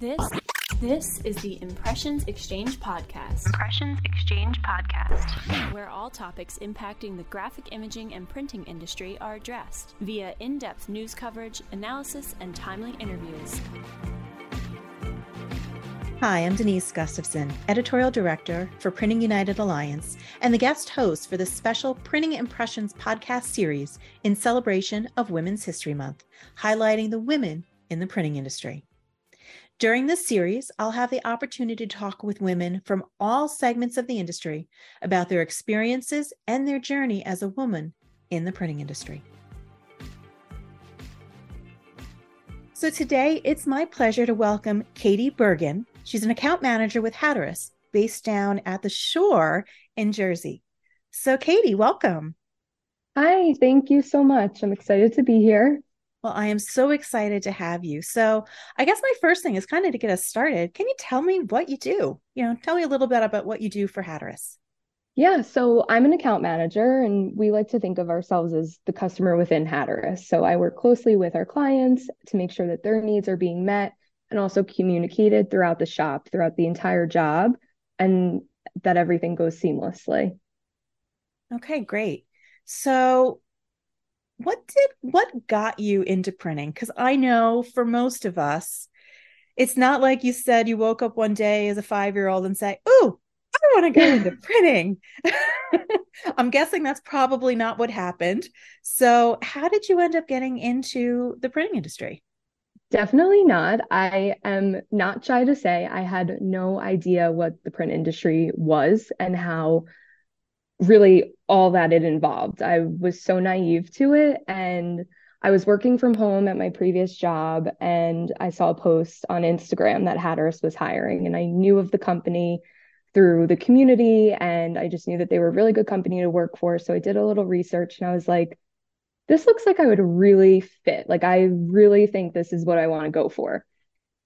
This this is the Impressions Exchange podcast. Impressions Exchange podcast. Where all topics impacting the graphic imaging and printing industry are addressed via in-depth news coverage, analysis, and timely interviews. Hi, I'm Denise Gustavson, Editorial Director for Printing United Alliance, and the guest host for the special Printing Impressions podcast series in celebration of Women's History Month, highlighting the women in the printing industry. During this series, I'll have the opportunity to talk with women from all segments of the industry about their experiences and their journey as a woman in the printing industry. So today, it's my pleasure to welcome Katie Burgin. She's an account manager with Hatteras, based down at the shore in Jersey. So, Katie, welcome. Hi, thank you so much. I'm excited to be here. Well, I am so excited to have you. So, I guess my first thing is kind of to get us started. Can you tell me what you do? You know, tell me a little bit about what you do for Hatteras. Yeah, so I'm an account manager, and we like to think of ourselves as the customer within Hatteras. So I work closely with our clients to make sure that their needs are being met and also communicated throughout the shop, throughout the entire job, and that everything goes seamlessly. Okay, great. So, what did what got you into printing? Because i know for most of us it's not like you said you woke up one day as a five year old and say oh i want to go into printing. I'm guessing that's probably not what happened. So how did you end up getting into the printing industry? Definitely not. I am not shy to say I had no idea what the print industry was and how really all that it involved. I was so naive to it. And I was working from home at my previous job and I saw a post on Instagram that Hatteras was hiring. And I knew of the company through the community and I just knew that they were a really good company to work for. So I did a little research and I was like, this looks like I would really fit. Like, I really think this is what I want to go for.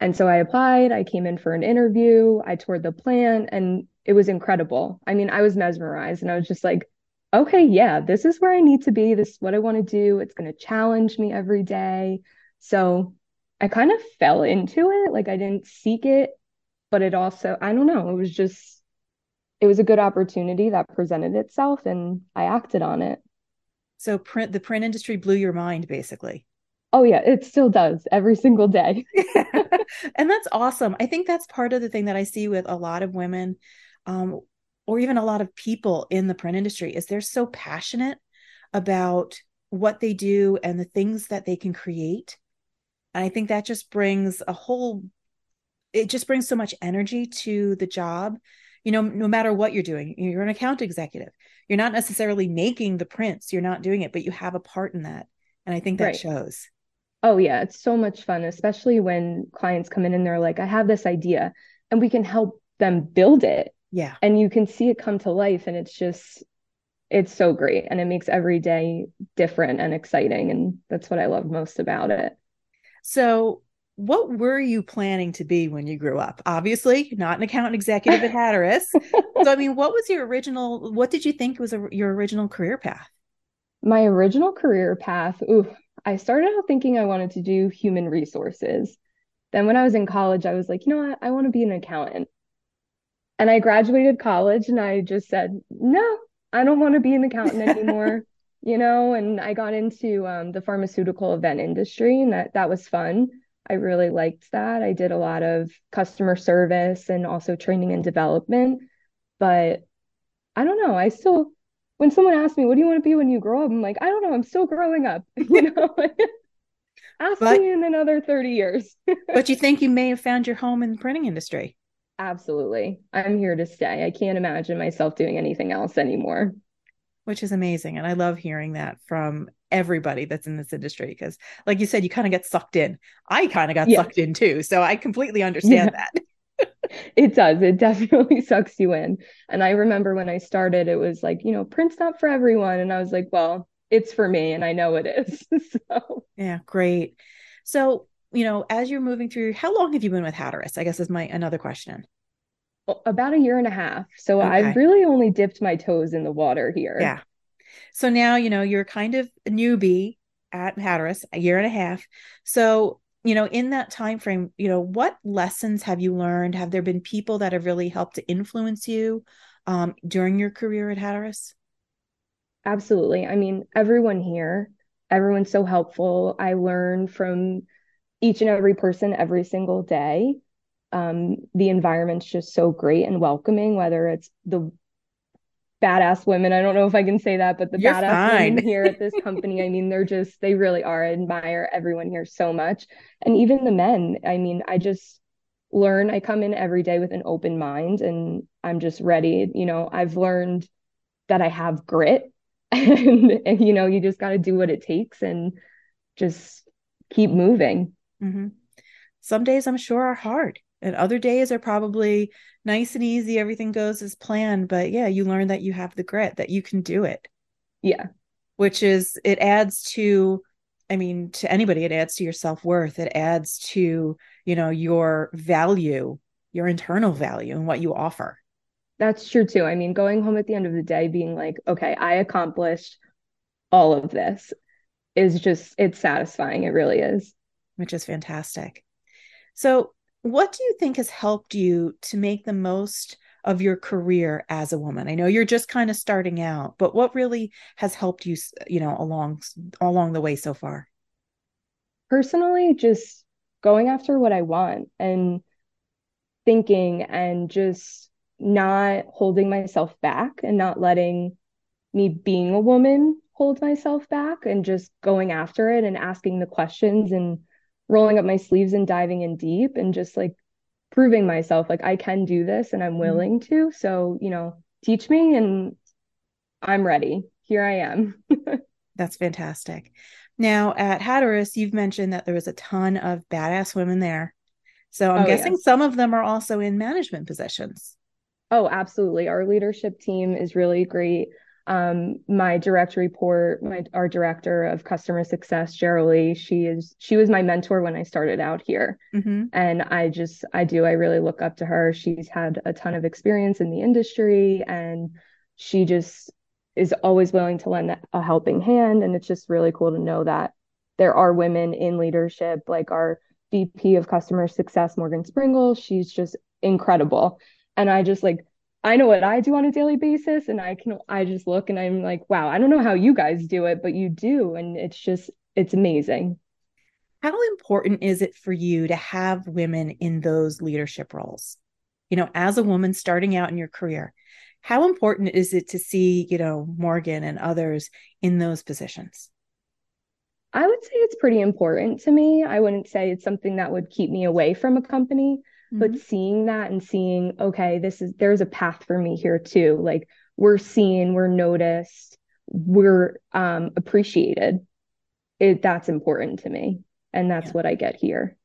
And so I applied, I came in for an interview, I toured the plant, and it was incredible. I mean, I was mesmerized and I was just like, okay, yeah, this is where I need to be. This is what I want to do. It's going to challenge me every day. So I kind of fell into it. Like I didn't seek it, but it also, I don't know, it was just, it was a good opportunity that presented itself and I acted on it. So print the print industry blew your mind basically. Oh yeah, it still does every single day. and that's awesome. I think that's part of the thing that I see with a lot of women um, or even a lot of people in the print industry is they're so passionate about what they do and the things that they can create. And I think that just brings a whole it just brings so much energy to the job. You know, no matter what you're doing, you're an account executive. You're not necessarily making the prints, you're not doing it, but you have a part in that. And I think that right. shows. Oh, yeah. It's so much fun, especially when clients come in and they're like, I have this idea, and we can help them build it. Yeah. And you can see it come to life, and it's just, it's so great. And it makes every day different and exciting. And that's what I love most about it. So, what were you planning to be when you grew up? Obviously, not an accountant executive at Hatteras. so, I mean, what was your original, what did you think was a, your original career path? My original career path, ooh, I started out thinking I wanted to do human resources. Then when I was in college, I was like, you know what? I want to be an accountant. And I graduated college and I just said, no, I don't want to be an accountant anymore. you know, and I got into um, the pharmaceutical event industry and that that was fun. I really liked that. I did a lot of customer service and also training and development. But I don't know. I still when someone asks me, "What do you want to be when you grow up?" I'm like, "I don't know. I'm still growing up." You know. Ask but, me in another 30 years. but you think you may have found your home in the printing industry? Absolutely. I'm here to stay. I can't imagine myself doing anything else anymore. Which is amazing. And I love hearing that from everybody that's in this industry because, like you said, you kind of get sucked in. I kind of got yeah. sucked in too. So I completely understand yeah. that it does. It definitely sucks you in. And I remember when I started, it was like, you know, print's not for everyone. And I was like, well, it's for me. And I know it is. so, yeah, great. So, you know, as you're moving through, how long have you been with Hatteras? I guess is my another question. About a year and a half. So okay. I've really only dipped my toes in the water here. Yeah. So now, you know, you're kind of a newbie at Hatteras, a year and a half. So you know in that time frame you know what lessons have you learned have there been people that have really helped to influence you um, during your career at hatteras absolutely i mean everyone here everyone's so helpful i learn from each and every person every single day um, the environment's just so great and welcoming whether it's the badass women. I don't know if I can say that, but the You're badass fine. women here at this company, I mean, they're just, they really are. I admire everyone here so much. And even the men, I mean, I just learn, I come in every day with an open mind and I'm just ready. You know, I've learned that I have grit and, and you know, you just got to do what it takes and just keep moving. Mm-hmm. Some days I'm sure are hard and other days are probably nice and easy everything goes as planned but yeah you learn that you have the grit that you can do it. Yeah. Which is it adds to i mean to anybody it adds to your self-worth it adds to you know your value your internal value and what you offer. That's true too. I mean going home at the end of the day being like okay i accomplished all of this is just it's satisfying it really is which is fantastic so what do you think has helped you to make the most of your career as a woman? I know you're just kind of starting out, but what really has helped you, you know, along along the way so far? Personally, just going after what I want and thinking and just not holding myself back and not letting me being a woman hold myself back and just going after it and asking the questions and rolling up my sleeves and diving in deep and just like proving myself like I can do this and I'm mm-hmm. willing to. So, you know, teach me and I'm ready. Here I am. That's fantastic. Now at Hatteras, you've mentioned that there was a ton of badass women there. So I'm oh, guessing yes. some of them are also in management positions. Oh, absolutely. Our leadership team is really great um, my direct report, my our director of customer success, Geraldine, she is she was my mentor when I started out here, mm-hmm. and I just I do I really look up to her. She's had a ton of experience in the industry, and she just is always willing to lend a helping hand. And it's just really cool to know that there are women in leadership, like our VP of customer success, Morgan Springle. She's just incredible, and I just like I know what I do on a daily basis and I can I just look and I'm like, wow, I don't know how you guys do it, but you do and it's just it's amazing. How important is it for you to have women in those leadership roles? You know, as a woman starting out in your career, how important is it to see, you know, Morgan and others in those positions? I would say it's pretty important to me. I wouldn't say it's something that would keep me away from a company mm-hmm. but seeing that and seeing okay this is there's a path for me here too. Like we're seen we're noticed we're um appreciated. It that's important to me and that's yeah. what i get here.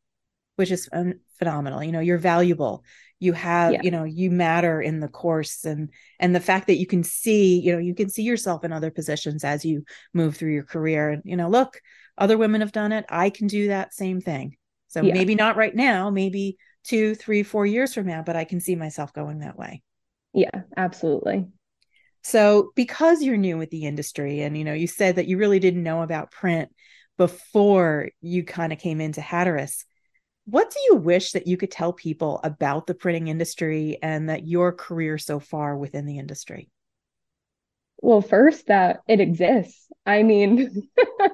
Which is phenomenal. You know you're valuable. You have yeah. you know you matter in the course and and the fact that you can see you know you can see yourself in other positions as you move through your career. And you know look other women have done it. I can do that same thing. So yeah. maybe not right now. Maybe two, three, four years from now, but I can see myself going that way. Yeah, absolutely. So because you're new with the industry and you know, you said that you really didn't know about print before you kind of came into Hatteras, what do you wish that you could tell people about the printing industry and that your career so far within the industry? Well, first that it exists. I mean,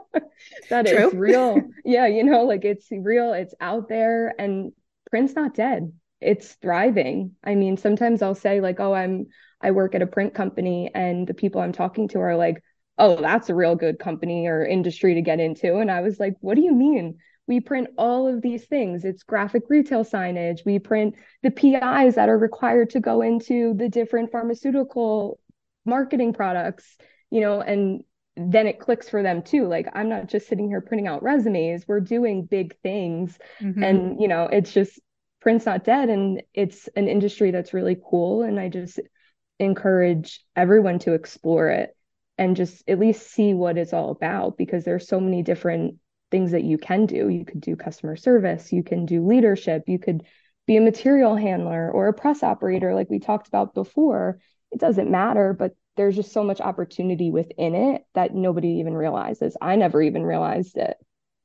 that True. is real. Yeah, you know, like it's real, it's out there and print's not dead. It's thriving. I mean sometimes i'll say like oh i'm i work at a print company and the people i'm talking to are like oh that's a real good company or industry to get into. And i was like what do you mean? We print all of these things. It's graphic retail signage. We print the pis that are required to go into the different pharmaceutical marketing products you know and then it clicks for them too. Like i'm not just sitting here printing out resumes. We're doing big things. Mm-hmm. and you know it's just print's not dead and it's an industry that's really cool and i just encourage everyone to explore it and just at least see what it's all about because there's so many different things that you can do you could do customer service you can do leadership you could be a material handler or a press operator like we talked about before it doesn't matter but there's just so much opportunity within it that nobody even realizes. I never even realized it.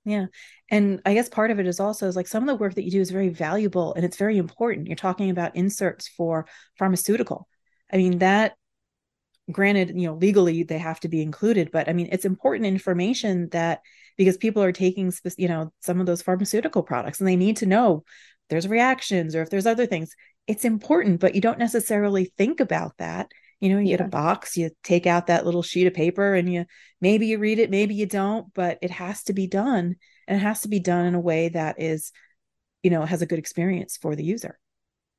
Yeah. And I guess part of it is also is like some of the work that you do is very valuable and it's very important. You're talking about inserts for pharmaceutical. I mean, that granted, you know, legally they have to be included, but I mean, it's important information that because people are taking, you know, some of those pharmaceutical products and they need to know there's reactions or if there's other things. It's important, but you don't necessarily think about that. You know, you yeah. get a box, you take out that little sheet of paper and you maybe you read it, maybe you don't, but it has to be done. And it has to be done in a way that is, you know, has a good experience for the user.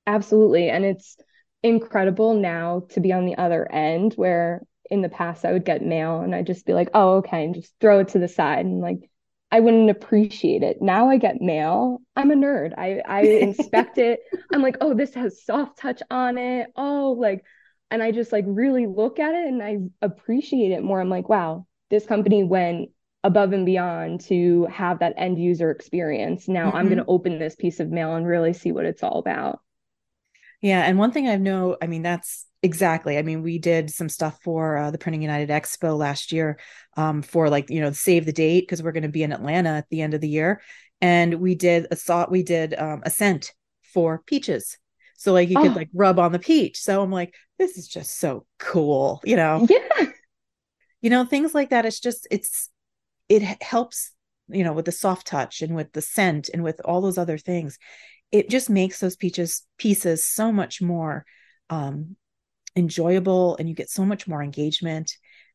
Absolutely. And it's incredible now to be on the other end where in the past I would get mail and I'd just be like, oh, okay, and just throw it to the side and like I wouldn't appreciate it. Now I get mail. I'm a nerd. I I inspect it. I'm like, oh, this has soft touch on it. Oh, like, and I just like really look at it and I appreciate it more. I'm like, wow, this company went above and beyond to have that end user experience. Now mm-hmm. I'm going to open this piece of mail and really see what it's all about. Yeah, and one thing I know, I mean, that's exactly. I mean, we did some stuff for uh, the Printing United Expo last year um, for like you know save the date because we're going to be in Atlanta at the end of the year, and we did a thought we did um, a scent for peaches. So like you oh. could like rub on the peach. So I'm like, this is just so cool, you know? Yeah. You know, things like that. It's just it's it helps, you know, with the soft touch and with the scent and with all those other things it just makes those peaches pieces so much more um, enjoyable and you get so much more engagement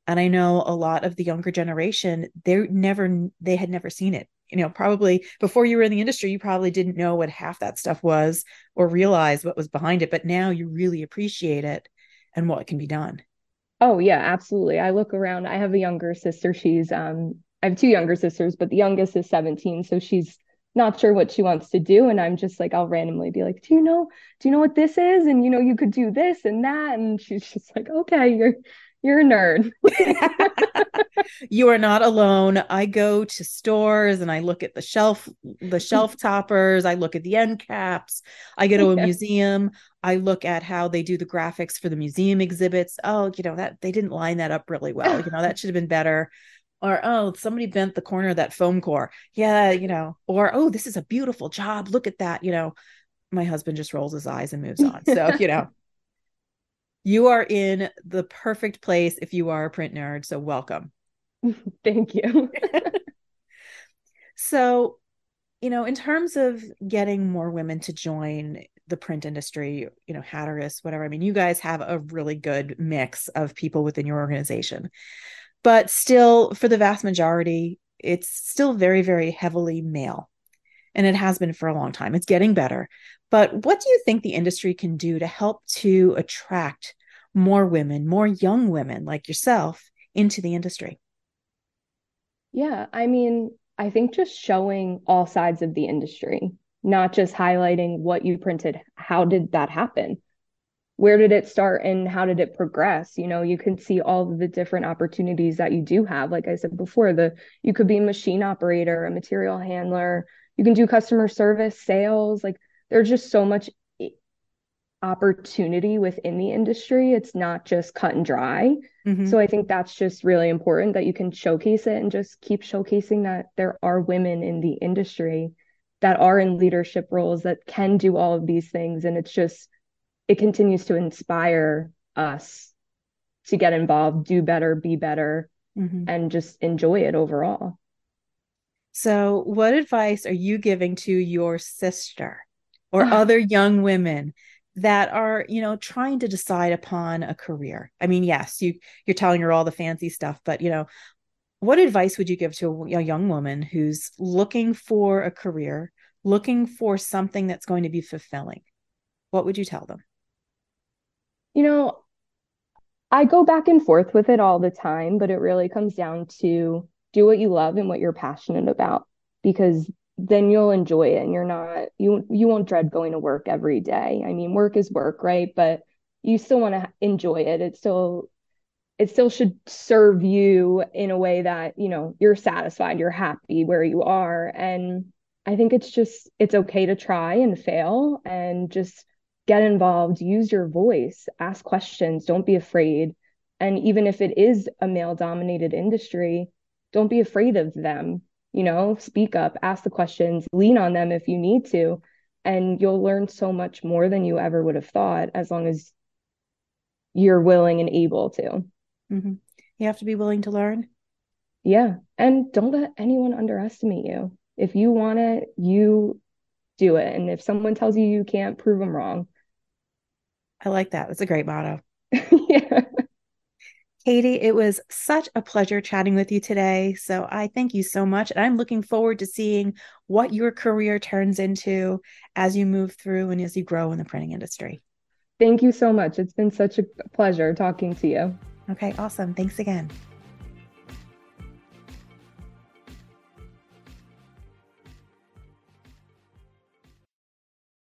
and i know a lot of the younger generation they're never they had never seen it you know probably before you were in the industry you probably didn't know what half that stuff was or realize what was behind it but now you really appreciate it and what can be done. Oh yeah absolutely. I look around i have a younger sister she's um i have two younger sisters but the youngest is 17 so she's not sure what she wants to do and i'm just like i'll randomly be like do you know do you know what this is? And you know you could do this and that and she's just like okay you're you're a nerd. You are not alone. I go to stores and i look at the shelf the shelf toppers. I look at the end caps. I go to a yeah. museum. I look at how they do the graphics for the museum exhibits. Oh you know that they didn't line that up really well. You know that should have been better. Or oh somebody bent the corner of that foam core. Yeah you know. Or oh this is a beautiful job. Look at that. You know my husband just rolls his eyes and moves on. So you know you are in the perfect place if you are a print nerd so welcome. Thank you. So you know in terms of getting more women to join the print industry you know hatteras whatever i mean you guys have a really good mix of people within your organization. But still for the vast majority it's still very very heavily male. And it has been for a long time. It's getting better but what do you think the industry can do to help to attract more women more young women like yourself into the industry? Yeah i mean i think just showing all sides of the industry not just highlighting what you printed. How did that happen? Where did it start and how did it progress? You know you can see all the different opportunities that you do have. Like i said before the you could be a machine operator a material handler. You can do customer service sales like there's just so much opportunity within the industry it's not just cut and dry mm-hmm. so i think that's just really important that you can showcase it and just keep showcasing that there are women in the industry that are in leadership roles that can do all of these things and it's just it continues to inspire us to get involved, do better, be better, mm-hmm. and just enjoy it overall. So, what advice are you giving to your sister or mm-hmm. other young women that are, you know, trying to decide upon a career? I mean, yes, you you're telling her all the fancy stuff, but you know, what advice would you give to a young woman who's looking for a career, looking for something that's going to be fulfilling? What would you tell them? You know, I go back and forth with it all the time, but it really comes down to do what you love and what you're passionate about because then you'll enjoy it and you're not you you won't dread going to work every day. I mean, work is work, right? But you still want to enjoy it. It still it still should serve you in a way that, you know, you're satisfied, you're happy where you are and I think it's just it's okay to try and fail and just get involved, use your voice, ask questions, don't be afraid. And even if it is a male dominated industry, don't be afraid of them. You know, speak up, ask the questions, lean on them if you need to, and you'll learn so much more than you ever would have thought as long as you're willing and able to. Mm-hmm. You have to be willing to learn. Yeah. And don't let anyone underestimate you. If you want it, you do it. And if someone tells you you can't, prove them wrong. I like that. That's a great motto. yeah. Katie, it was such a pleasure chatting with you today. So I thank you so much. And I'm looking forward to seeing what your career turns into as you move through and as you grow in the printing industry. Thank you so much. It's been such a pleasure talking to you. Okay, awesome. Thanks again.